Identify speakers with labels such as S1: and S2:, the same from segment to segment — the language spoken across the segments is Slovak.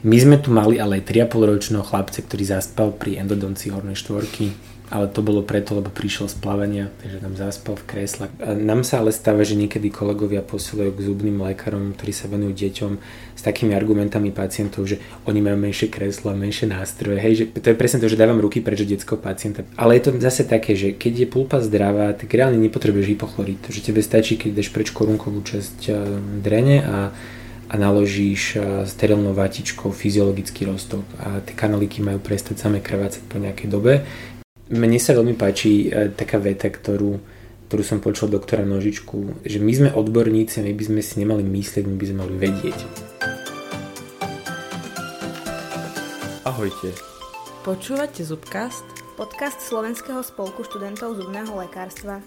S1: My sme tu mali ale aj 3,5 ročného chlapca, ktorý zaspal pri endodonci hornej štvorky ale to bolo preto, lebo prišiel z plavania, takže tam zaspal v kresle. Nám sa ale stáva, že niekedy kolegovia posielajú k zubným lekárom, ktorí sa venujú deťom s takými argumentami pacientov, že oni majú menšie kreslo a menšie nástroje. Hej, že to je presne to, že dávam ruky preč detského pacienta. Ale je to zase také, že keď je pulpa zdravá, tak reálne nepotrebuješ hypochlorid. Že tebe stačí, keď ideš preč korunkovú časť eh, drene a a naložíš eh, sterilnou vatičkou fyziologický roztok a tie kanaliky majú prestať samé krvácať po nejakej dobe mne sa veľmi páči e, taká veta, ktorú, ktorú som počul doktora Nožičku, že my sme odborníci a my by sme si nemali myslieť, my by sme mali vedieť.
S2: Ahojte.
S3: Počúvate Zubcast?
S4: Podcast Slovenského spolku študentov zubného lekárstva.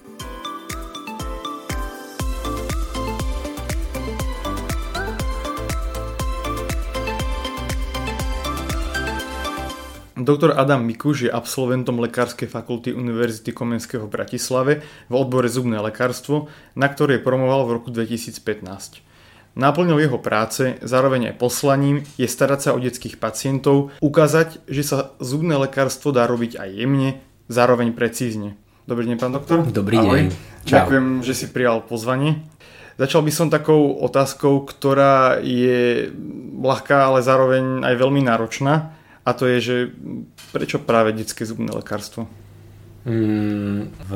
S2: Doktor Adam Mikuš je absolventom Lekárskej fakulty Univerzity Komenského v Bratislave v odbore zubné lekárstvo, na ktoré promoval v roku 2015. Náplňou jeho práce, zároveň aj poslaním, je starať sa o detských pacientov, ukázať, že sa zubné lekárstvo dá robiť aj jemne, zároveň precízne. Dobrý deň, pán doktor.
S1: Dobrý Ahoj. deň.
S2: Čau. Ďakujem, že si prijal pozvanie. Začal by som takou otázkou, ktorá je ľahká, ale zároveň aj veľmi náročná a to je, že prečo práve detské zubné lekárstvo?
S1: Mm, v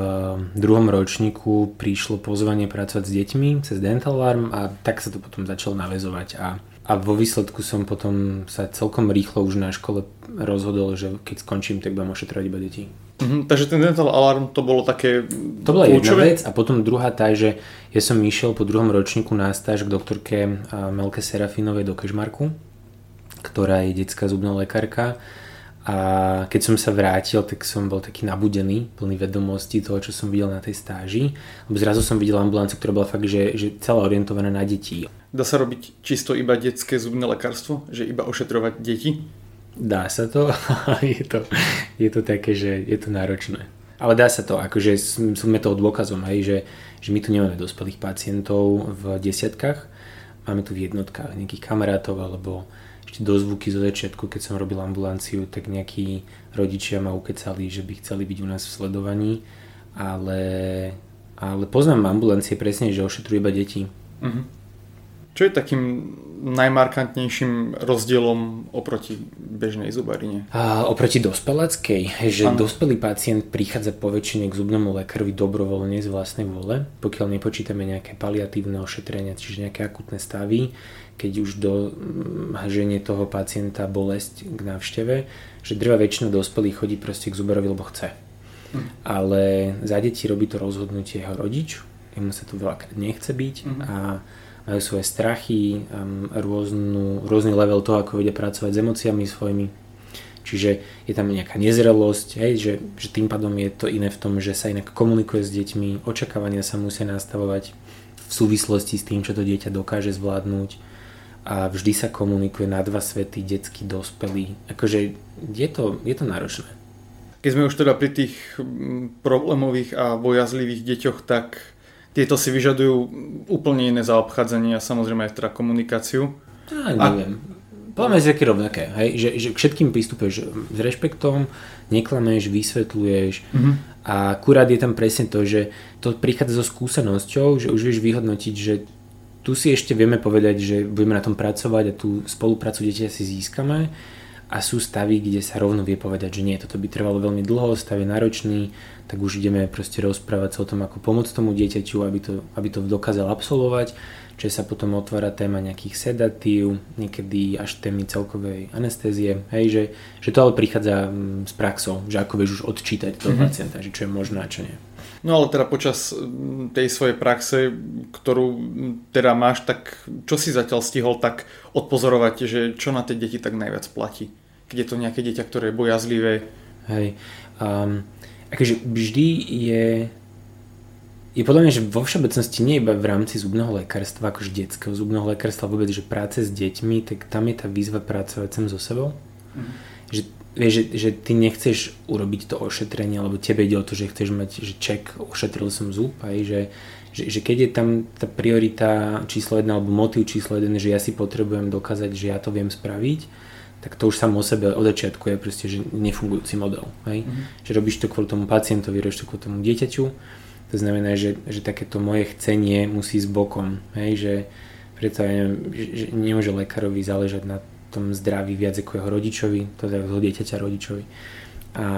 S1: druhom ročníku prišlo pozvanie pracovať s deťmi cez Dental Alarm a tak sa to potom začalo navezovať a, a vo výsledku som potom sa celkom rýchlo už na škole rozhodol, že keď skončím, tak budem ošetrovať iba deti.
S2: Mhm, takže ten Dental Alarm to bolo také
S1: To bola kľúčové? jedna vec a potom druhá tá, že ja som išiel po druhom ročníku na stáž k doktorke Melke Serafinovej do Kešmarku ktorá je detská zubná lekárka. A keď som sa vrátil, tak som bol taký nabudený, plný vedomostí toho, čo som videl na tej stáži. Lebo zrazu som videl ambulanciu, ktorá bola fakt, že, že celá orientovaná na deti.
S2: Dá sa robiť čisto iba detské zubné lekárstvo? Že iba ošetrovať deti?
S1: Dá sa to, je to, je to také, že je to náročné. Ale dá sa to, akože sme toho dôkazom, hej, že, že my tu nemáme dospelých pacientov v desiatkách, máme tu v jednotkách nejakých kamarátov alebo dozvuky zo začiatku, keď som robil ambulanciu, tak nejakí rodičia ma ukecali, že by chceli byť u nás v sledovaní, ale, ale poznám ambulancie presne, že ošetrujú iba deti. Uh-huh.
S2: Čo je takým najmarkantnejším rozdielom oproti bežnej zubarine?
S1: A, oproti dospeláckej, že ano. dospelý pacient prichádza po väčšine k zubnému lekárovi dobrovoľne z vlastnej vole, pokiaľ nepočítame nejaké paliatívne ošetrenia, čiže nejaké akutné stavy, keď už do ženie toho pacienta bolesť k návšteve, že drva väčšina dospelých chodí proste k zuberovi, lebo chce. Mm. Ale za deti robí to rozhodnutie jeho rodič, jemu sa tu veľakrát nechce byť mm. a majú svoje strachy, um, rôznu, rôzny level toho, ako vedia pracovať s emóciami svojimi. Čiže je tam nejaká nezrelosť, hej, že, že tým pádom je to iné v tom, že sa inak komunikuje s deťmi, očakávania sa musia nastavovať v súvislosti s tým, čo to dieťa dokáže zvládnuť a vždy sa komunikuje na dva svety, detský, dospelý. Akože je to, je to náročné.
S2: Keď sme už teda pri tých problémových a bojazlivých deťoch, tak tieto si vyžadujú úplne iné zaobchádzanie a samozrejme aj teda komunikáciu.
S1: Ja, neviem. A... Podľa je také rovnaké, hej? Že, že všetkým pristupuješ s rešpektom, neklameš, vysvetľuješ mm-hmm. a akurát je tam presne to, že to prichádza so skúsenosťou, že už vieš vyhodnotiť, že tu si ešte vieme povedať, že budeme na tom pracovať a tú spoluprácu dieťa si získame a sú stavy, kde sa rovno vie povedať, že nie, toto by trvalo veľmi dlho, stav je náročný, tak už ideme proste rozprávať sa o tom, ako pomôcť tomu dieťaťu, aby to, aby to dokázal absolvovať, že sa potom otvára téma nejakých sedatív, niekedy až témy celkovej anestézie, hej, že, že to ale prichádza mm, s praxou, že ako vieš už odčítať toho mm-hmm. pacienta, že čo je možné a čo nie.
S2: No ale teda počas tej svojej praxe, ktorú teda máš, tak čo si zatiaľ stihol tak odpozorovať, že čo na tie deti tak najviac platí? Keď je to nejaké dieťa, ktoré je bojazlivé?
S1: Hej, um, akože vždy je je podľa mňa, že vo všeobecnosti nie iba v rámci zubného lekárstva, akože detského zubného lekárstva vôbec, že práce s deťmi, tak tam je tá výzva pracovať sem so sebou. Mm. Že vieš, že, že ty nechceš urobiť to ošetrenie, lebo tebe ide o to, že chceš mať, že ček, ošetril som zub, aj, že, že, že keď je tam tá priorita číslo 1 alebo motiv číslo 1, že ja si potrebujem dokázať, že ja to viem spraviť, tak to už samo o sebe od začiatku je proste, že nefungujúci model. Hej? Mm-hmm. Že robíš to kvôli tomu pacientovi, robíš to kvôli tomu dieťaťu, to znamená, že, že takéto moje chcenie musí s bokom, hej? že preto ja neviem, že nemôže lekárovi záležať na tom zdraví viac ako jeho rodičovi, to je toho dieťaťa rodičovi. A,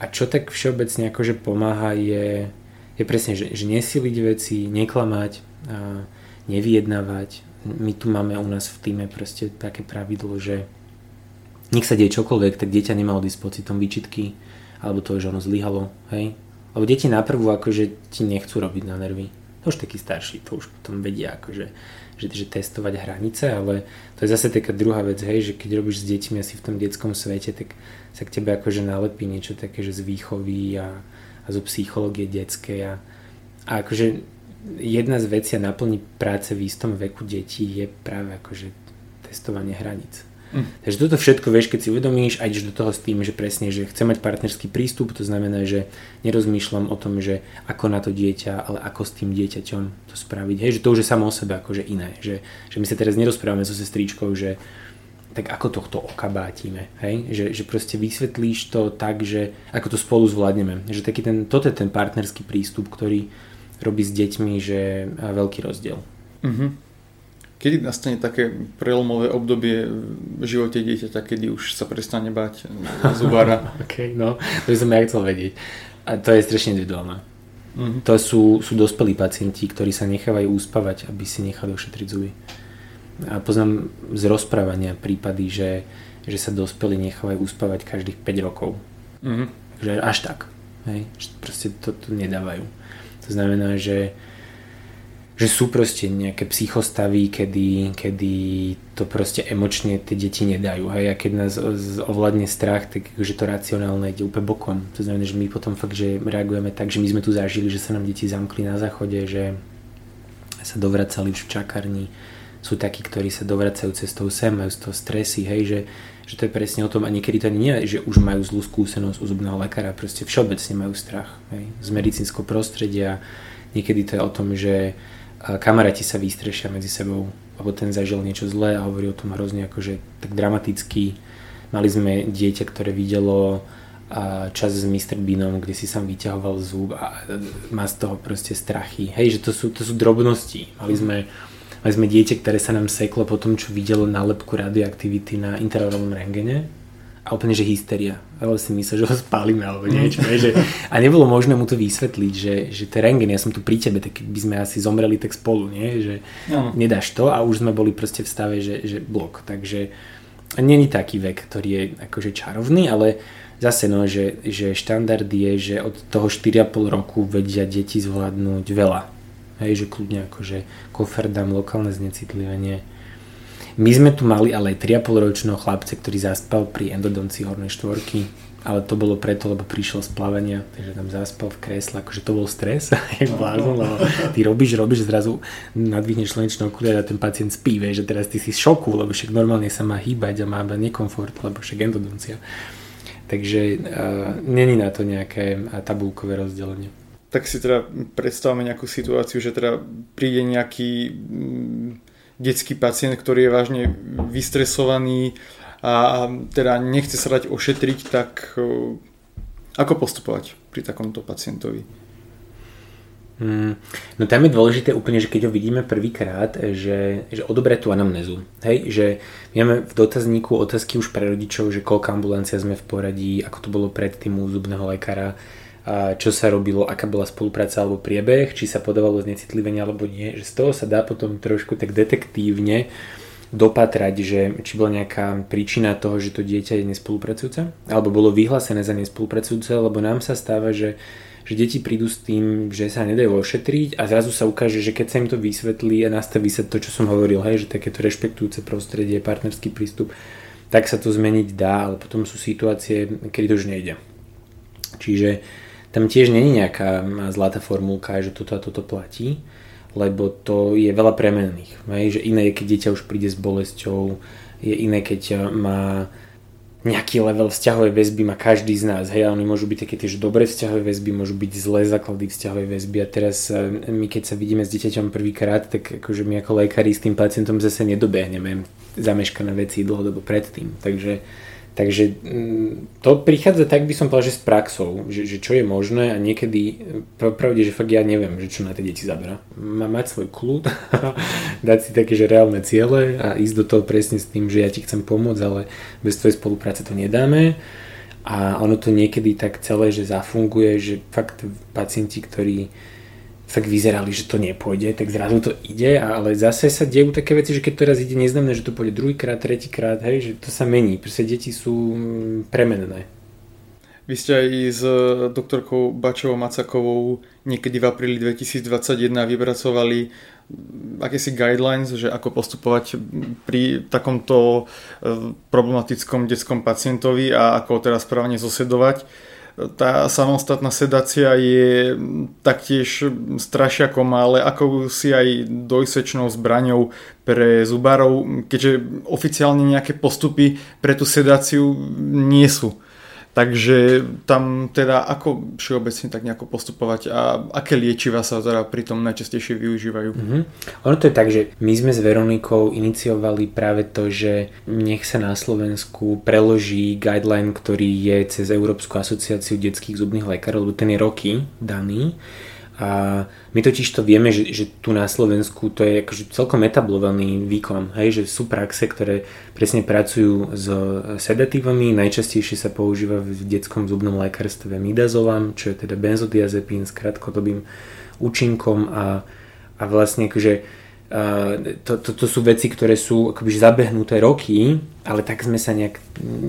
S1: a čo tak všeobecne akože pomáha je, je presne, že, že nesiliť veci, neklamať, a nevyjednávať. My tu máme u nás v týme proste také pravidlo, že nech sa deje čokoľvek, tak dieťa nemalo ísť pocitom výčitky, alebo to, že ono zlyhalo, hej, lebo deti naprvu akože ti nechcú robiť na nervy. To už takí starší, to už potom vedia akože, že, že testovať hranice, ale to je zase taká druhá vec, hej, že keď robíš s deťmi asi v tom detskom svete, tak sa k tebe akože nalepí niečo také, že z výchovy a, a zo psychológie detskej a, a akože jedna z vecí a naplniť práce v istom veku detí je práve akože testovanie hraníc. Mm. Takže toto všetko vieš, keď si uvedomíš a ideš do toho s tým, že presne, že chcem mať partnerský prístup, to znamená, že nerozmýšľam o tom, že ako na to dieťa, ale ako s tým dieťaťom to spraviť. Hej, že to už je samo o sebe akože iné. Že, že my sa teraz nerozprávame so sestričkou, že tak ako tohto okabátime, hej? Že, že proste vysvetlíš to tak, že ako to spolu zvládneme. Že taký ten, toto je ten partnerský prístup, ktorý robí s deťmi, že veľký rozdiel. Mm-hmm.
S2: Kedy nastane také prelomové obdobie v živote dieťaťa, kedy už sa prestane bať zubára?
S1: ok, no, to by som ja chcel vedieť. A to je strašne individuálne. Mm-hmm. To sú, sú dospelí pacienti, ktorí sa nechávajú úspavať, aby si nechali ošetriť zuby. A poznám z rozprávania prípady, že, že sa dospelí nechávajú úspavať každých 5 rokov. Mm-hmm. Takže až tak. Hej? Proste to, to nedávajú. To znamená, že že sú proste nejaké psychostavy, kedy, kedy to proste emočne tie deti nedajú. Hej? A keď nás ovládne strach, tak že to racionálne ide úplne bokom. To znamená, že my potom fakt, že reagujeme tak, že my sme tu zažili, že sa nám deti zamkli na záchode, že sa dovracali už v čakarni. Sú takí, ktorí sa dovracajú cestou sem, majú z toho stresy, hej, že, že to je presne o tom a niekedy to ani nie že už majú zlú skúsenosť u zubného lekára, proste všeobecne majú strach hej, z medicínskeho prostredia. Niekedy to je o tom, že kamaráti sa vystrešia medzi sebou, lebo ten zažil niečo zlé a hovorí o tom hrozne akože tak dramaticky. Mali sme dieťa, ktoré videlo čas s Mr. Beanom, kde si sám vyťahoval zub a má z toho proste strachy. Hej, že to sú, to sú drobnosti. Mali sme, mali sme dieťa, ktoré sa nám seklo po tom, čo videlo nálepku radioaktivity na intraorálnom rengene a úplne, že hysteria. Ale si myslel, že ho spálime alebo niečo. že, a nebolo možné mu to vysvetliť, že, že to rengen, ja som tu pri tebe, tak by sme asi zomreli tak spolu, nie? že no. nedáš to a už sme boli proste v stave, že, že blok. Takže není taký vek, ktorý je akože čarovný, ale zase no, že, že štandard je, že od toho 4,5 roku vedia deti zvládnuť veľa. Hej, že kľudne akože kofer dám lokálne znecitlivenie, my sme tu mali ale aj 3,5 ročného chlapca, ktorý zaspal pri endodonci hornej štvorky, ale to bolo preto, lebo prišiel z plavania, takže tam zaspal v kresle, akože to bol stres, jak blázon, lebo ty robíš, robíš, zrazu nadvihneš slnečné okuliare a ten pacient spí, vieš, že teraz ty si v šoku, lebo však normálne sa má hýbať a má nekomfort, lebo však endodoncia. Takže uh, není na to nejaké tabulkové rozdelenie.
S2: Tak si teda predstavme nejakú situáciu, že teda príde nejaký mm, detský pacient, ktorý je vážne vystresovaný a teda nechce sa dať ošetriť, tak e, ako postupovať pri takomto pacientovi?
S1: Hmm, no tam je dôležité úplne, že keď ho vidíme prvýkrát, že, že odobrať tú anamnézu. Hej, že máme v dotazníku otázky už pre rodičov, že koľko ambulancia sme v poradí, ako to bolo predtým u zubného lekára, čo sa robilo, aká bola spolupráca alebo priebeh, či sa podávalo znecitlivenie alebo nie, že z toho sa dá potom trošku tak detektívne dopatrať, že či bola nejaká príčina toho, že to dieťa je nespolupracujúce, alebo bolo vyhlásené za nespolupracujúce, lebo nám sa stáva, že, že deti prídu s tým, že sa nedajú ošetriť a zrazu sa ukáže, že keď sa im to vysvetlí a nastaví sa to, čo som hovoril, hej, že takéto rešpektujúce prostredie, partnerský prístup, tak sa to zmeniť dá, ale potom sú situácie, kedy to už nejde. Čiže tam tiež není nejaká zlatá formulka, že toto a toto platí, lebo to je veľa premenných. Hej? Že iné je, keď dieťa už príde s bolesťou, je iné, keď má nejaký level vzťahovej väzby má každý z nás. Hej, oni môžu byť také tiež dobré vzťahové väzby, môžu byť zlé základy vzťahovej väzby a teraz e, my keď sa vidíme s dieťaťom prvýkrát, tak akože my ako lekári s tým pacientom zase nedobehneme zameškané veci dlhodobo predtým. Takže Takže mm, to prichádza tak, by som povedal, že s praxou, že, že čo je možné a niekedy, pravde, že fakt ja neviem, že čo na tie deti zabera. Má mať svoj kľud, dať si také, že reálne ciele a ísť do toho presne s tým, že ja ti chcem pomôcť, ale bez tvojej spolupráce to nedáme. A ono to niekedy tak celé, že zafunguje, že fakt pacienti, ktorí fakt vyzerali, že to nepôjde, tak zrazu to ide, ale zase sa dejú také veci, že keď to raz ide, neznamená, že to pôjde druhýkrát, tretíkrát, hej, že to sa mení, proste deti sú mm, premenné.
S2: Vy ste aj s doktorkou Bačovou Macakovou niekedy v apríli 2021 vypracovali mm, akési guidelines, že ako postupovať pri takomto e, problematickom detskom pacientovi a ako teraz správne zosedovať tá samostatná sedácia je taktiež strašiakom, ale ako si aj dojsečnou zbraňou pre zubárov, keďže oficiálne nejaké postupy pre tú sedáciu nie sú. Takže tam teda ako všeobecne tak nejako postupovať a aké liečiva sa teda pri tom najčastejšie využívajú?
S1: Mm-hmm. Ono to je tak, že my sme s Veronikou iniciovali práve to, že nech sa na Slovensku preloží guideline, ktorý je cez Európsku asociáciu detských zubných lekárov, lebo ten je roky daný a my totiž to vieme, že, že tu na Slovensku to je akože celkom etablovaný výkon, hej, že sú praxe, ktoré presne pracujú s sedatívami, najčastejšie sa používa v detskom zubnom lekárstve midazolam, čo je teda benzodiazepín s krátkodobým účinkom a, a vlastne akože to, to, to sú veci, ktoré sú akoby zabehnuté roky, ale tak sme sa nejak,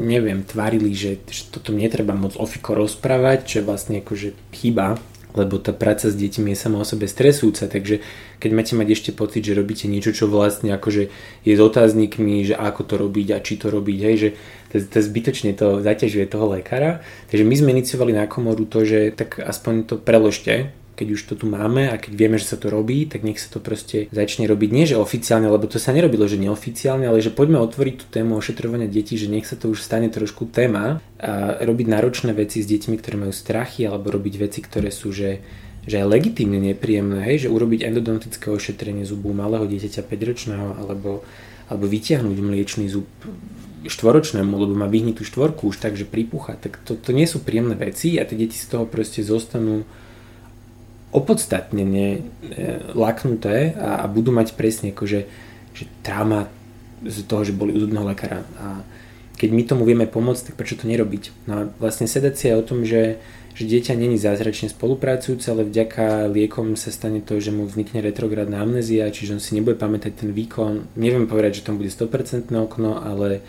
S1: neviem, tvárili, že, že toto netreba moc ofiko rozprávať, čo je vlastne akože chyba, lebo tá práca s deťmi je sama o sebe stresujúca, takže keď máte mať ešte pocit, že robíte niečo, čo vlastne akože je s otáznikmi, že ako to robiť a či to robiť, hej, že to, to zbytočne to zaťažuje toho lekára. Takže my sme iniciovali na komoru to, že tak aspoň to preložte, keď už to tu máme a keď vieme, že sa to robí, tak nech sa to proste začne robiť. Nie, že oficiálne, lebo to sa nerobilo, že neoficiálne, ale že poďme otvoriť tú tému ošetrovania detí, že nech sa to už stane trošku téma a robiť náročné veci s deťmi, ktoré majú strachy, alebo robiť veci, ktoré sú, že že je legitímne nepríjemné, hej, že urobiť endodontické ošetrenie zubu malého dieťaťa 5-ročného alebo, alebo vytiahnuť mliečný zub štvoročnému, lebo má vyhnitú štvorku už takže pripúcha, tak to, to nie sú príjemné veci a tie deti z toho proste zostanú opodstatnene laknuté a, a budú mať presne akože že trauma z toho, že boli u zubného lekára. A keď my tomu vieme pomôcť, tak prečo to nerobiť? No a vlastne sedácia je o tom, že, že dieťa není zázračne spolupracujúce, ale vďaka liekom sa stane to, že mu vznikne retrogradná amnézia, čiže on si nebude pamätať ten výkon. Neviem povedať, že tam bude 100% okno, ale,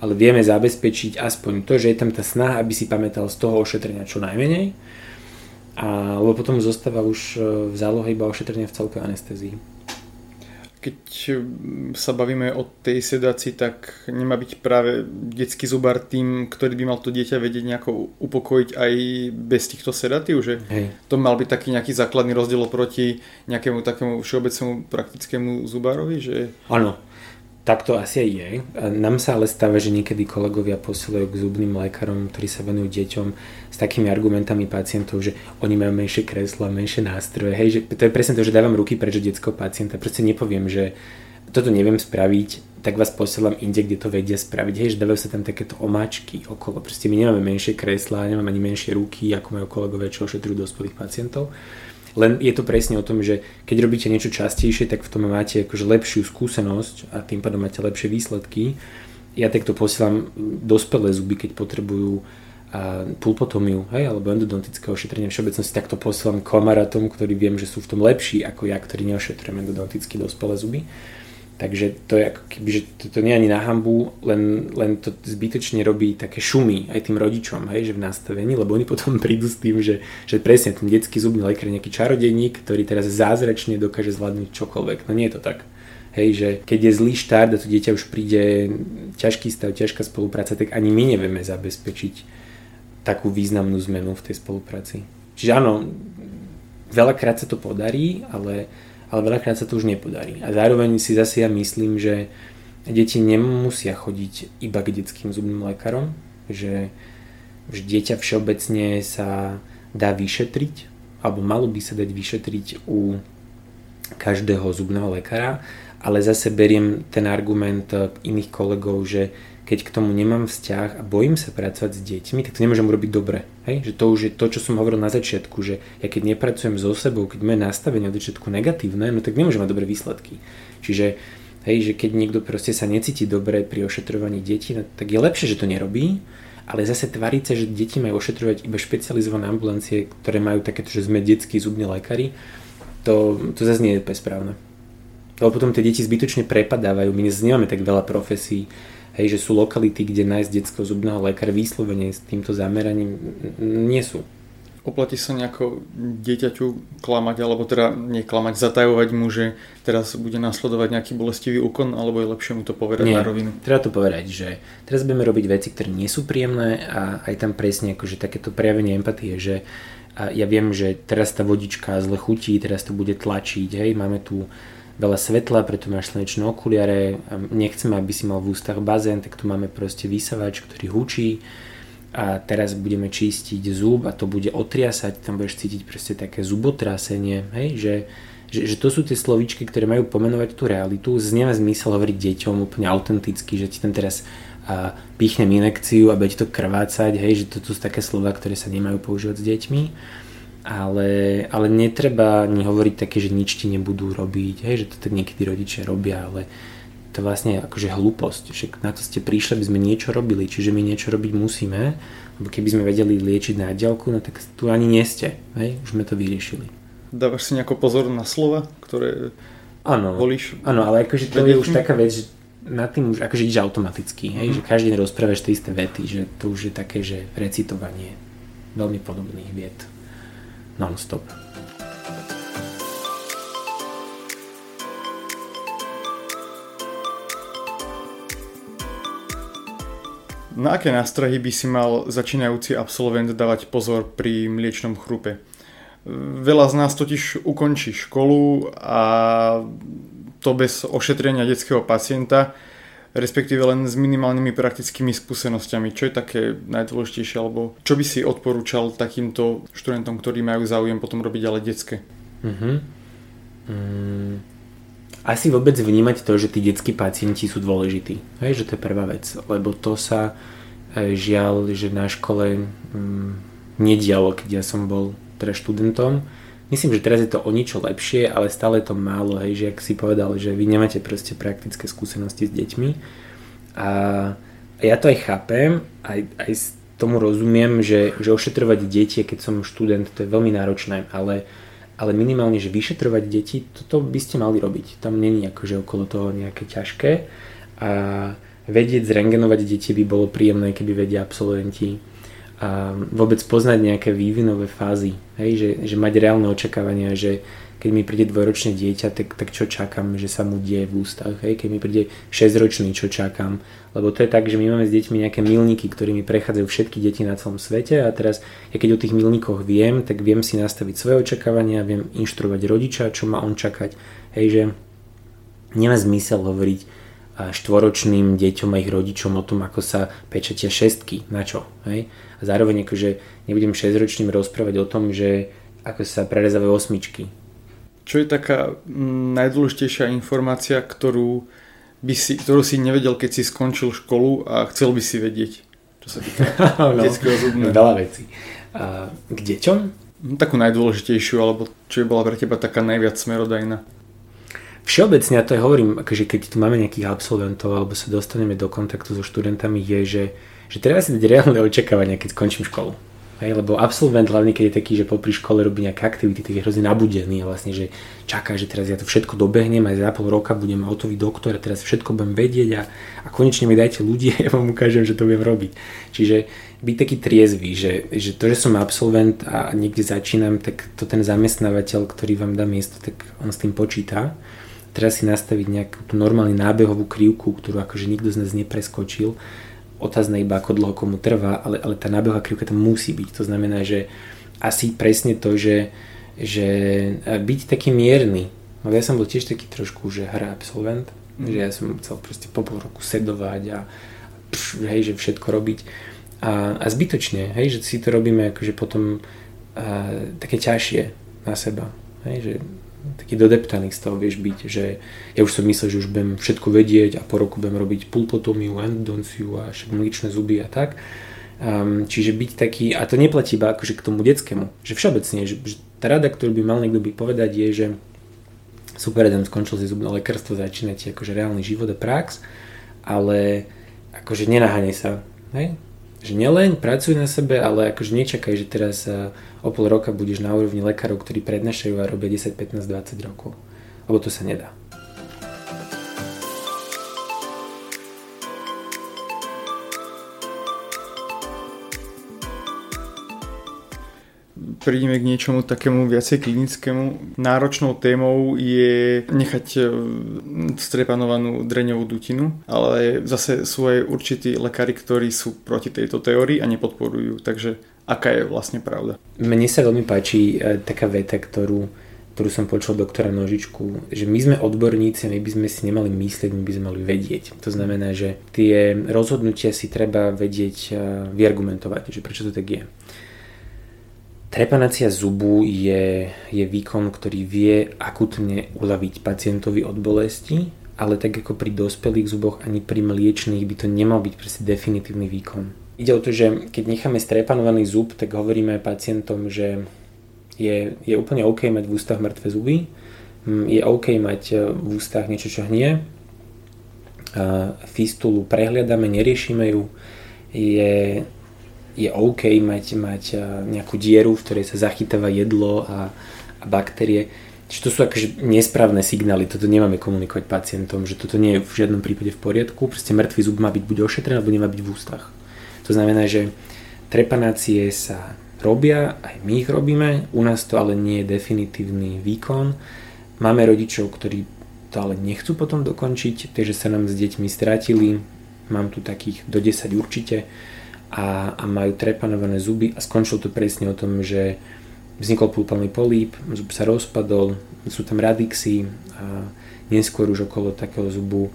S1: ale vieme zabezpečiť aspoň to, že je tam tá snaha, aby si pamätal z toho ošetrenia čo najmenej a, lebo potom zostáva už e, v zálohe iba ošetrenie v celkovej anestézii.
S2: Keď e, sa bavíme o tej sedácii, tak nemá byť práve detský zubar tým, ktorý by mal to dieťa vedieť nejako upokojiť aj bez týchto sedatív, že Hej. to mal byť taký nejaký základný rozdiel proti nejakému takému všeobecnému praktickému zubárovi, že...
S1: Áno, tak to asi aj je. Nám sa ale stáva, že niekedy kolegovia posielajú k zubným lekárom, ktorí sa venujú deťom s takými argumentami pacientov, že oni majú menšie kreslo, menšie nástroje. Hej, že to je presne to, že dávam ruky preč detského pacienta. Proste nepoviem, že toto neviem spraviť, tak vás posielam inde, kde to vedia spraviť. Hej, že dávajú sa tam takéto omáčky okolo. Proste my nemáme menšie kresla, nemáme ani menšie ruky, ako majú kolegovia, čo ošetrujú dospelých pacientov. Len je to presne o tom, že keď robíte niečo častejšie, tak v tom máte akože lepšiu skúsenosť a tým pádom máte lepšie výsledky. Ja takto posielam dospelé zuby, keď potrebujú a pulpotomiu, hej, alebo endodontické ošetrenie všeobecnosti, takto posielam kamarátom, ktorí viem, že sú v tom lepší ako ja, ktorí neošetrujem endodonticky dospelé zuby. Takže to je ako keby, že to, to nie je ani na hambu, len, len to zbytočne robí také šumy aj tým rodičom, hej, že v nastavení, lebo oni potom prídu s tým, že, že presne ten detský zubný lekár je nejaký čarodejník, ktorý teraz zázračne dokáže zvládnuť čokoľvek. No nie je to tak. Hej, že keď je zlý štart a to dieťa už príde ťažký stav, ťažká spolupráca, tak ani my nevieme zabezpečiť takú významnú zmenu v tej spolupráci. Čiže áno, veľakrát sa to podarí, ale ale veľakrát sa to už nepodarí. A zároveň si zase ja myslím, že deti nemusia chodiť iba k detským zubným lekárom, že, dieťa všeobecne sa dá vyšetriť, alebo malo by sa dať vyšetriť u každého zubného lekára, ale zase beriem ten argument iných kolegov, že keď k tomu nemám vzťah a bojím sa pracovať s deťmi, tak to nemôžem urobiť dobre. Hej? Že to už je to, čo som hovoril na začiatku, že ja keď nepracujem so sebou, keď moje nastavenie od začiatku negatívne, no tak nemôžem mať dobré výsledky. Čiže hej, že keď niekto proste sa necíti dobre pri ošetrovaní detí, no, tak je lepšie, že to nerobí, ale zase tváriť sa, že deti majú ošetrovať iba špecializované ambulancie, ktoré majú takéto, že sme detskí zubní lekári, to, to zase nie je správne. Lebo potom tie deti zbytočne prepadávajú, my nemáme tak veľa profesí, hej, že sú lokality, kde nájsť detského zubného lekára vyslovene s týmto zameraním nie sú.
S2: Oplatí sa nejako dieťaťu klamať, alebo teda neklamať, zatajovať mu, že teraz bude nasledovať nejaký bolestivý úkon, alebo je lepšie mu to povedať
S1: Nie,
S2: na rovinu?
S1: treba to povedať, že teraz budeme robiť veci, ktoré nie sú príjemné a aj tam presne akože takéto prejavenie empatie, že a ja viem, že teraz tá vodička zle chutí, teraz to bude tlačiť, hej, máme tu veľa svetla, preto máš slnečné okuliare, nechceme, aby si mal v ústach bazén, tak tu máme proste vysavač, ktorý hučí. A teraz budeme čistiť zub a to bude otriasať, tam budeš cítiť proste také zubotrasenie, hej, že, že, že to sú tie slovíčky, ktoré majú pomenovať tú realitu, znieva zmysel hovoriť deťom úplne autenticky, že ti tam teraz a píchnem inekciu a bude to krvácať, hej, že to, to sú také slova, ktoré sa nemajú používať s deťmi ale, ale netreba ani hovoriť také, že nič ti nebudú robiť, hej, že to tak niekedy rodičia robia, ale to vlastne je akože hlúposť, že na to ste prišli, aby sme niečo robili, čiže my niečo robiť musíme, lebo keby sme vedeli liečiť na diálku, no tak tu ani nie ste, hej, už sme to vyriešili.
S2: Dávaš si nejako pozor na slova, ktoré
S1: ano,
S2: volíš?
S1: Áno, ale akože to je už taká vec, že na tým už akože ideš automaticky, hej, mm. že každý deň rozprávaš tie isté vety, že to už je také, že recitovanie veľmi podobných viet non-stop.
S2: Na aké nástrahy by si mal začínajúci absolvent dávať pozor pri mliečnom chrupe? Veľa z nás totiž ukončí školu a to bez ošetrenia detského pacienta, respektíve len s minimálnymi praktickými skúsenosťami. Čo je také najdôležitejšie, alebo čo by si odporúčal takýmto študentom, ktorí majú záujem potom robiť ale detské?
S1: Uh-huh. Mm, asi vôbec vnímať to, že tí detskí pacienti sú dôležití. Hej, že to je prvá vec, lebo to sa e, žiaľ, že na škole mm, nedialo, keď ja som bol teda študentom Myslím, že teraz je to o niečo lepšie, ale stále je to málo, hej, že ak si povedal, že vy nemáte proste praktické skúsenosti s deťmi a ja to aj chápem, aj, aj tomu rozumiem, že, že ošetrovať deti, keď som študent, to je veľmi náročné, ale, ale minimálne, že vyšetrovať deti, toto by ste mali robiť. Tam není akože okolo toho nejaké ťažké a vedieť zrengenovať deti by bolo príjemné, keby vedia absolventi a vôbec poznať nejaké vývinové fázy, hej, že, že mať reálne očakávania, že keď mi príde dvojročné dieťa, tak, tak čo čakám, že sa mu deje v ústach, hej, keď mi príde 6-ročný, čo čakám, lebo to je tak, že my máme s deťmi nejaké milníky, ktorými prechádzajú všetky deti na celom svete a teraz ja keď o tých milníkoch viem, tak viem si nastaviť svoje očakávania, viem inštruovať rodiča, čo má on čakať, hej, že nemá zmysel hovoriť štvoročným deťom a ich rodičom o tom, ako sa pečetia šestky, na čo, hej, zároveň akože nebudem 6-ročným rozprávať o tom, že ako sa prerezávajú osmičky.
S2: Čo je taká mm, najdôležitejšia informácia, ktorú, by si, ktorú si nevedel, keď si skončil školu a chcel by si vedieť? Čo sa týka no, detského zubného.
S1: Veľa vecí. A, k deťom?
S2: No, takú najdôležitejšiu, alebo čo by bola pre teba taká najviac smerodajná?
S1: Všeobecne, ja to aj hovorím, akože keď tu máme nejakých absolventov alebo sa dostaneme do kontaktu so študentami, je, že že treba si dať reálne očakávania, keď skončím školu. Hej, lebo absolvent, hlavne keď je taký, že popri škole robí nejaké aktivity, tak je hrozne nabudený a vlastne, že čaká, že teraz ja to všetko dobehnem aj za pol roka budem hotový doktor a teraz všetko budem vedieť a, a konečne mi dajte ľudí a ja vám ukážem, že to budem robiť. Čiže byť taký triezvy, že, že to, že som absolvent a niekde začínam, tak to ten zamestnávateľ, ktorý vám dá miesto, tak on s tým počíta. Teraz si nastaviť nejakú tú normálnu nábehovú krivku, ktorú akože nikto z nás nepreskočil otázne iba ako dlho komu trvá, ale, ale tá nábehová krivka tam musí byť. To znamená, že asi presne to, že, že byť taký mierny. No ja som bol tiež taký trošku, že hra absolvent Mm. Že ja som chcel proste po pol roku sedovať a pš, hej, že všetko robiť. A, a zbytočne, hej, že si to robíme akože potom a, také ťažšie na seba. Hej, že taký dodeptaný toho vieš byť, že ja už som myslel, že už budem všetko vedieť a po roku budem robiť pulpotomiu, endodonciu a však mličné zuby a tak. Um, čiže byť taký, a to neplatí iba akože k tomu detskému, že všeobecne, že, že tá rada, ktorú by mal niekto by povedať je, že super, jeden skončil si zubné lekárstvo, začínate akože reálny život a prax, ale akože nenaháňaj sa, hej? Že nielen pracuj na sebe, ale akože nečakaj, že teraz o pol roka budeš na úrovni lekárov, ktorí prednášajú a robia 10, 15, 20 rokov. Lebo to sa nedá.
S2: Prídeme k niečomu takému viacej klinickému. Náročnou témou je nechať e, strepanovanú dreňovú dutinu, ale zase sú aj určití lekári, ktorí sú proti tejto teórii a nepodporujú. Takže aká je vlastne pravda?
S1: Mne sa veľmi páči e, taká veta, ktorú, ktorú som počul doktora Nožičku, že my sme odborníci my by sme si nemali myslieť, my by sme mali vedieť. To znamená, že tie rozhodnutia si treba vedieť e, vyargumentovať, že prečo to tak je. Trepanácia zubu je, je výkon, ktorý vie akutne uľaviť pacientovi od bolesti, ale tak ako pri dospelých zuboch ani pri mliečných by to nemal byť presne definitívny výkon. Ide o to, že keď necháme strepanovaný zub, tak hovoríme pacientom, že je, je úplne OK mať v ústach mŕtve zuby, mm, je OK mať e, v ústach niečo, čo hnie, fistulu prehliadame, neriešime ju, je je OK mať, mať nejakú dieru, v ktorej sa zachytáva jedlo a, a baktérie. Čiže to sú akože nesprávne signály, toto nemáme komunikovať pacientom, že toto nie je v žiadnom prípade v poriadku, proste mŕtvý zub má byť buď ošetrený, alebo nemá byť v ústach. To znamená, že trepanácie sa robia, aj my ich robíme, u nás to ale nie je definitívny výkon. Máme rodičov, ktorí to ale nechcú potom dokončiť, takže sa nám s deťmi stratili, mám tu takých do 10 určite, a, a majú trepanované zuby a skončilo to presne o tom, že vznikol pulpálny políp, zub sa rozpadol, sú tam radixy a neskôr už okolo takého zubu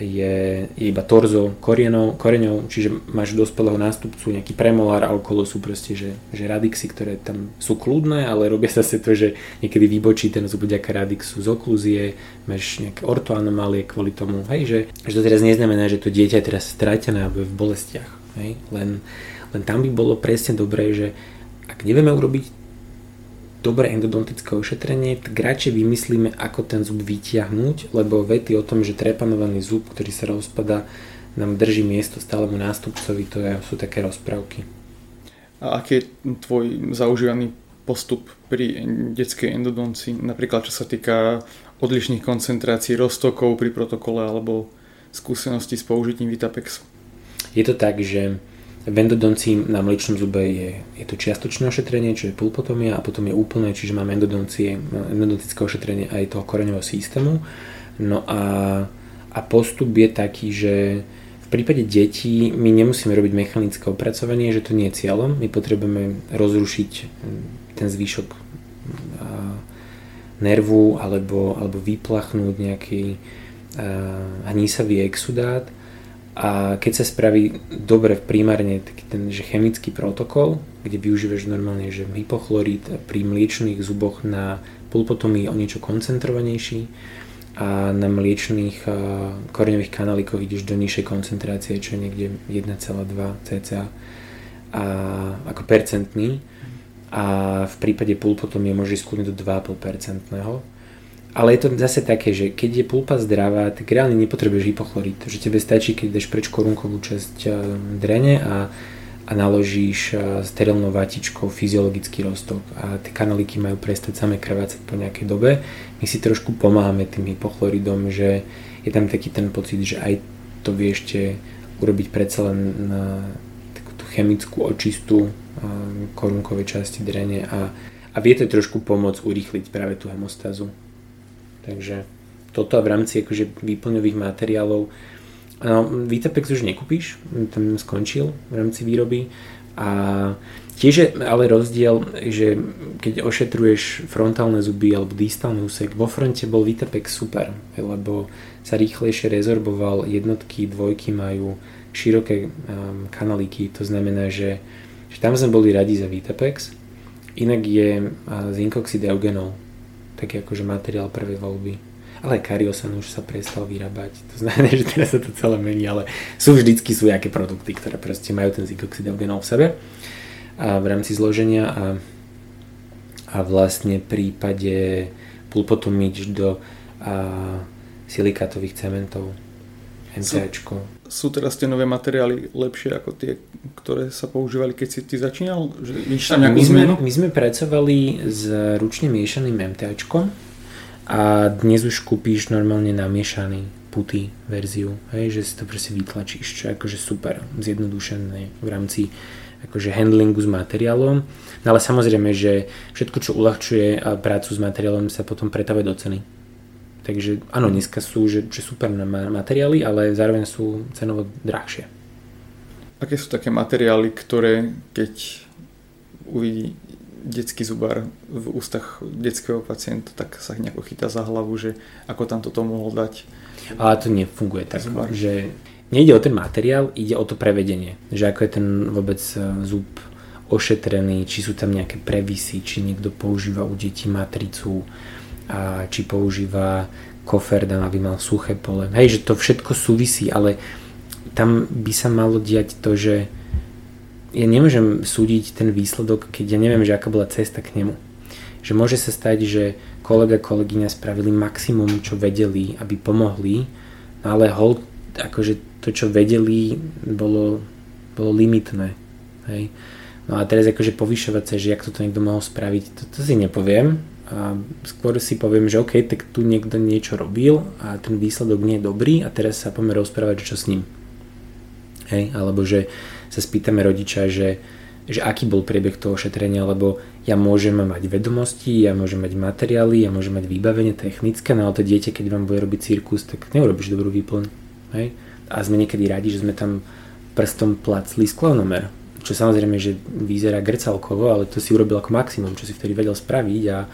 S1: je, je iba torzo koreňov, koreňov, čiže máš dospelého nástupcu, nejaký premolár a okolo sú proste, že, že radixy, ktoré tam sú kľudné, ale robia sa to, že niekedy vybočí ten zub vďaka radixu z oklúzie, máš nejaké ortoanomálie kvôli tomu, hej, že, že to teraz neznamená, že to dieťa je teraz stratené v bolestiach Hej? Len, len tam by bolo presne dobré, že ak nevieme urobiť dobré endodontické ošetrenie, tak radšej vymyslíme, ako ten zub vytiahnuť, lebo vety o tom, že trepanovaný zub, ktorý sa rozpada, nám drží miesto stálemu nástupcovi, to je, sú také rozprávky.
S2: A aký je tvoj zaužívaný postup pri detskej endodonci, napríklad čo sa týka odlišných koncentrácií roztokov pri protokole alebo skúsenosti s použitím Vitapexu?
S1: Je to tak, že v endodoncii na mliečnom zube je, je to čiastočné ošetrenie, čo je pulpotomia a potom je úplné, čiže máme endodontické ošetrenie aj toho koreňového systému. No a, a postup je taký, že v prípade detí my nemusíme robiť mechanické opracovanie, že to nie je cieľom. My potrebujeme rozrušiť ten zvyšok nervu alebo, alebo vyplachnúť nejaký hnísavý exudát a keď sa spraví dobre primárne taký ten že chemický protokol, kde využívaš normálne že hypochlorid pri mliečných zuboch na pulpotomii o niečo koncentrovanejší a na mliečných koreňových kanálikoch ideš do nižšej koncentrácie, čo je niekde 1,2 cca a, ako percentný. A v prípade pulpotomie môžeš skúniť do 2,5 percentného ale je to zase také, že keď je pulpa zdravá, tak reálne nepotrebuješ hypochlorid. Že tebe stačí, keď dáš preč korunkovú časť eh, drene a, a naložíš eh, sterilnou vatičkou fyziologický roztok a tie kanaliky majú prestať same krvácať po nejakej dobe. My si trošku pomáhame tým hypochloridom, že je tam taký ten pocit, že aj to vie ešte urobiť predsa len na takú tú chemickú očistu eh, korunkovej časti drene a, a vie to trošku pomôcť urýchliť práve tú hemostázu. Takže toto v rámci akože výplňových materiálov. No, Vitapex už nekúpiš, tam skončil v rámci výroby. A tiež je ale rozdiel, že keď ošetruješ frontálne zuby alebo distálny úsek, vo fronte bol Vitepex super, lebo sa rýchlejšie rezorboval, jednotky, dvojky majú široké um, kanalíky, to znamená, že, že tam sme boli radi za Vitepex, inak je uh, zinkoxid eugenol, taký akože materiál prvej voľby ale Kariosan už sa prestal vyrábať. To znamená, že teraz sa to celé mení, ale sú vždycky sú nejaké produkty, ktoré proste majú ten zinkoxidilgenol v sebe a v rámci zloženia a, a vlastne v prípade pulpotomič do a, silikátových cementov MCAčko.
S2: Sú, sú teraz tie nové materiály lepšie ako tie, ktoré sa používali, keď si ty začínal? Že, tam
S1: my, sme, my sme pracovali s ručne miešaným MTAčkom, a dnes už kúpíš normálne namiešaný putý verziu, hej, že si to proste vytlačíš, čo je akože super, zjednodušené v rámci akože handlingu s materiálom, no ale samozrejme, že všetko, čo uľahčuje prácu s materiálom sa potom pretavuje do ceny. Takže áno, dneska sú že, že super materiály, ale zároveň sú cenovo drahšie.
S2: Aké sú také materiály, ktoré keď uvidí detský zubar v ústach detského pacienta, tak sa nejako chytá za hlavu, že ako tam toto mohol dať.
S1: Ale to nefunguje tak, zubar. že nejde o ten materiál, ide o to prevedenie. Že ako je ten vôbec e, zub ošetrený, či sú tam nejaké previsy, či niekto používa u detí matricu, a či používa koferdam, aby mal suché pole. Hej, že to všetko súvisí, ale tam by sa malo diať to, že ja nemôžem súdiť ten výsledok, keď ja neviem, že aká bola cesta k nemu. Že môže sa stať, že kolega, kolegyňa spravili maximum, čo vedeli, aby pomohli, no ale hold, akože to, čo vedeli, bolo, bolo limitné. Hej. No a teraz akože povyšovať sa, že jak toto niekto mohol spraviť, to, to si nepoviem. A skôr si poviem, že OK, tak tu niekto niečo robil a ten výsledok nie je dobrý a teraz sa poďme rozprávať, čo s ním. Hej, alebo že sa spýtame rodiča, že, že aký bol priebeh toho ošetrenia, lebo ja môžem mať vedomosti, ja môžem mať materiály, ja môžem mať vybavenie technické, no ale to dieťa, keď vám bude robiť cirkus, tak neurobiš dobrú výplň. Hej? A sme niekedy radi, že sme tam prstom placli sklonomer, čo samozrejme, že vyzerá grcalkovo, ale to si urobil ako maximum, čo si vtedy vedel spraviť a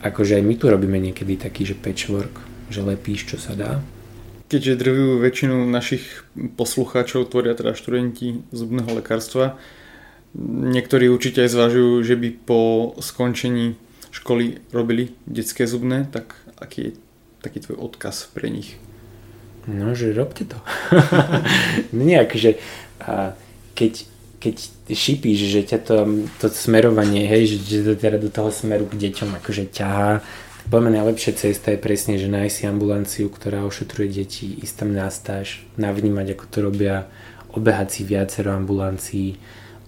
S1: akože aj my tu robíme niekedy taký, že patchwork, že lepíš, čo sa dá
S2: keďže drvivú väčšinu našich poslucháčov tvoria teda študenti zubného lekárstva, niektorí určite aj zvažujú, že by po skončení školy robili detské zubné, tak aký je taký tvoj odkaz pre nich?
S1: No, že robte to. Nie, akože keď, keď šipíš, že ťa to, to smerovanie, hej, že, že to teda do toho smeru k deťom akože ťahá, Podľa najlepšia cesta je presne, že nájsť si ambulanciu, ktorá ošetruje deti, ísť tam na stáž, navnímať, ako to robia, obehať si viacero ambulancií,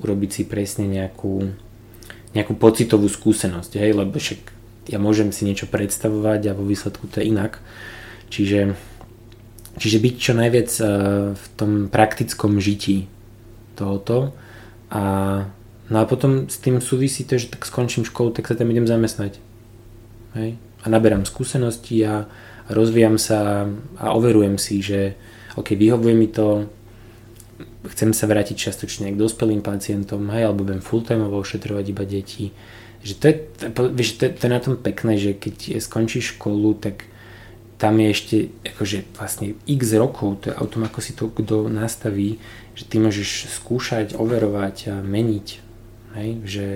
S1: urobiť si presne nejakú, nejakú pocitovú skúsenosť, hej, lebo však ja môžem si niečo predstavovať a vo výsledku to je inak. Čiže, čiže byť čo najviac eh, v tom praktickom žití tohoto a no a potom s tým súvisí to, že tak skončím školu, tak sa tam idem zamestnať. Hej? a naberám skúsenosti a rozvíjam sa a overujem si, že ok, vyhovuje mi to, chcem sa vrátiť častočne k dospelým pacientom, hej, alebo budem full-time ošetrovať iba deti. Že to je, vieš, to, to je na tom pekné, že keď skončíš školu, tak tam je ešte akože vlastne x rokov, to je o tom, ako si to kto nastaví, že ty môžeš skúšať, overovať a meniť, hej, že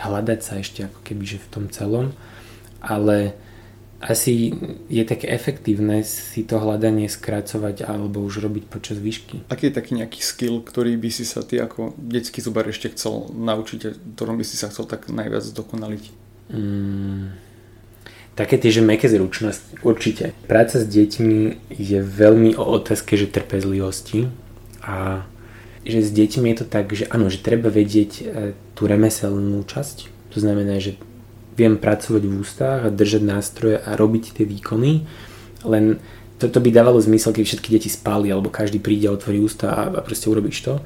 S1: hľadať sa ešte ako keby že v tom celom ale asi je také efektívne si to hľadanie skracovať alebo už robiť počas výšky.
S2: Aký je taký nejaký skill, ktorý by si sa ty ako detský zubar ešte chcel naučiť a ktorom by si sa chcel tak najviac dokonaliť? Mm,
S1: také tie, že meké zručnosti, určite. Práca s deťmi je veľmi o otázke, že trpezlivosti a že s deťmi je to tak, že áno, že treba vedieť e, tú remeselnú časť. To znamená, že viem pracovať v ústach a držať nástroje a robiť tie výkony, len toto by dávalo zmysel, keď všetky deti spali, alebo každý príde a otvorí ústa a, a proste urobíš to.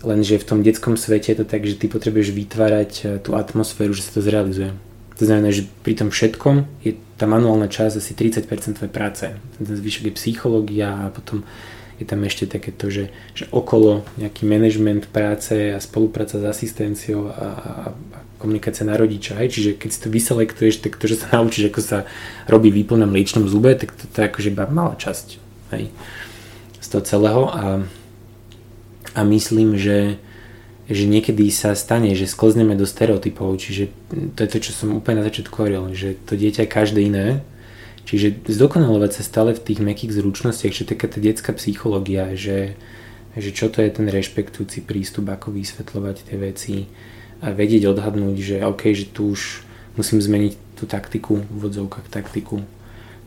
S1: Lenže v tom detskom svete je to tak, že ty potrebuješ vytvárať e, tú atmosféru, že sa to zrealizuje. To znamená, že pri tom všetkom je tá manuálna časť asi 30% tvojej práce. Ten zvyšok je psychológia a potom je tam ešte takéto, že, že okolo nejaký management práce a spolupráca s asistenciou a, a, a komunikácia na rodiča. Hej? Čiže keď si to vyselektuješ, tak to, že sa naučíš, ako sa robí výplň na mliečnom zube, tak to, to je akože iba malá časť hej? z toho celého a, a myslím, že že niekedy sa stane, že sklzneme do stereotypov, čiže to je to, čo som úplne na začiatku hovoril, že to dieťa je každé iné, čiže zdokonalovať sa stále v tých mekých zručnostiach, že taká tá detská psychológia, že, že čo to je ten rešpektujúci prístup, ako vysvetľovať tie veci a vedieť odhadnúť, že OK, že tu už musím zmeniť tú taktiku, v vodzovkách taktiku.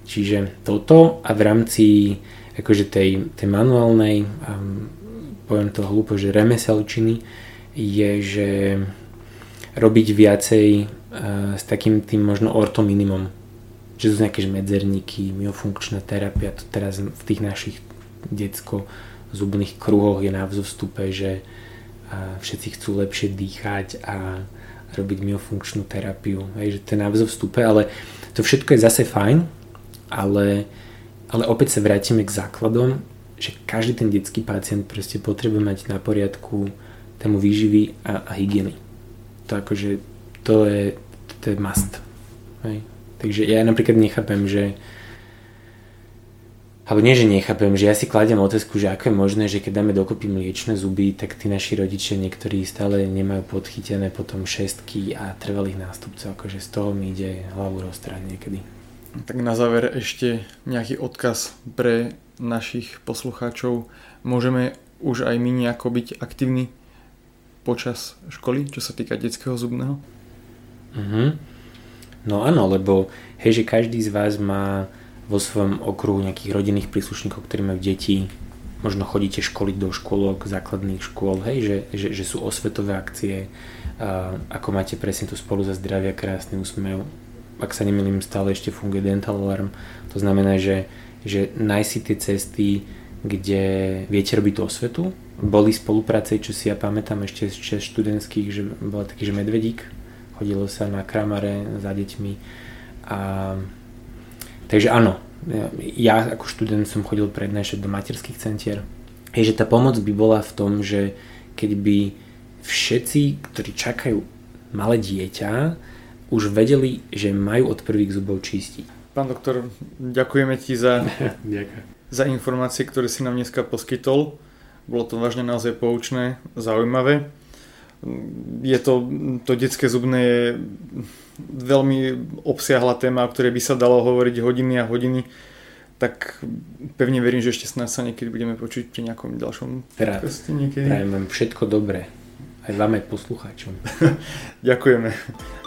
S1: Čiže toto a v rámci akože tej, tej manuálnej, um, poviem to hlúpo, že remeselčiny, je, že robiť viacej uh, s takým tým možno ortominimum. Že sú nejaké medzerníky, myofunkčná terapia, to teraz v tých našich detsko-zubných kruhoch je na vzostupe, že uh, všetci chcú lepšie dýchať a robiť myofunkčnú terapiu. Hej, že to je na vzostupe, ale to všetko je zase fajn, ale, ale opäť sa vrátime k základom, že každý ten detský pacient proste potrebuje mať na poriadku tému výživy a, a hygieny. To akože, to je, to je must. Hej. Takže ja napríklad nechápem, že alebo nie, že nechápem, že ja si kladem otázku, že ako je možné, že keď dáme dokopy mliečne zuby, tak tí naši rodičia niektorí stále nemajú podchytené potom šestky a trvalých nástupcov, akože z toho mi ide hlavu roztrať niekedy.
S2: Tak na záver ešte nejaký odkaz pre našich poslucháčov. Môžeme už aj my nejako byť aktívni počas školy, čo sa týka detského zubného?
S1: Mm-hmm. No áno, lebo hej, že každý z vás má vo svojom okruhu nejakých rodinných príslušníkov, ktorí majú deti, možno chodíte školiť do škôlok, základných škôl, hej, že, že, že sú osvetové akcie, a ako máte presne tu spolu za zdravia krásny úsmev, ak sa nemýlim, stále ešte funguje Dental Alarm, to znamená, že, že nájsť si tie cesty, kde viete robiť tú osvetu, boli spolupráce, čo si ja pamätám ešte z študentských, že bol taký, že medvedík, chodilo sa na kramare za deťmi a takže áno, ja ako študent som chodil prednášať do materských centier. Je, že tá pomoc by bola v tom, že keď by všetci, ktorí čakajú malé dieťa, už vedeli, že majú od prvých zubov čistiť.
S2: Pán doktor, ďakujeme ti za, za informácie, ktoré si nám dneska poskytol. Bolo to vážne naozaj poučné, zaujímavé. Je to, to detské zubné je veľmi obsiahla téma, o ktorej by sa dalo hovoriť hodiny a hodiny, tak pevne verím, že ešte snáď sa niekedy budeme počuť pri nejakom ďalšom
S1: Rád. Prajem vám všetko dobré. Aj vám, aj poslucháčom.
S2: Ďakujeme.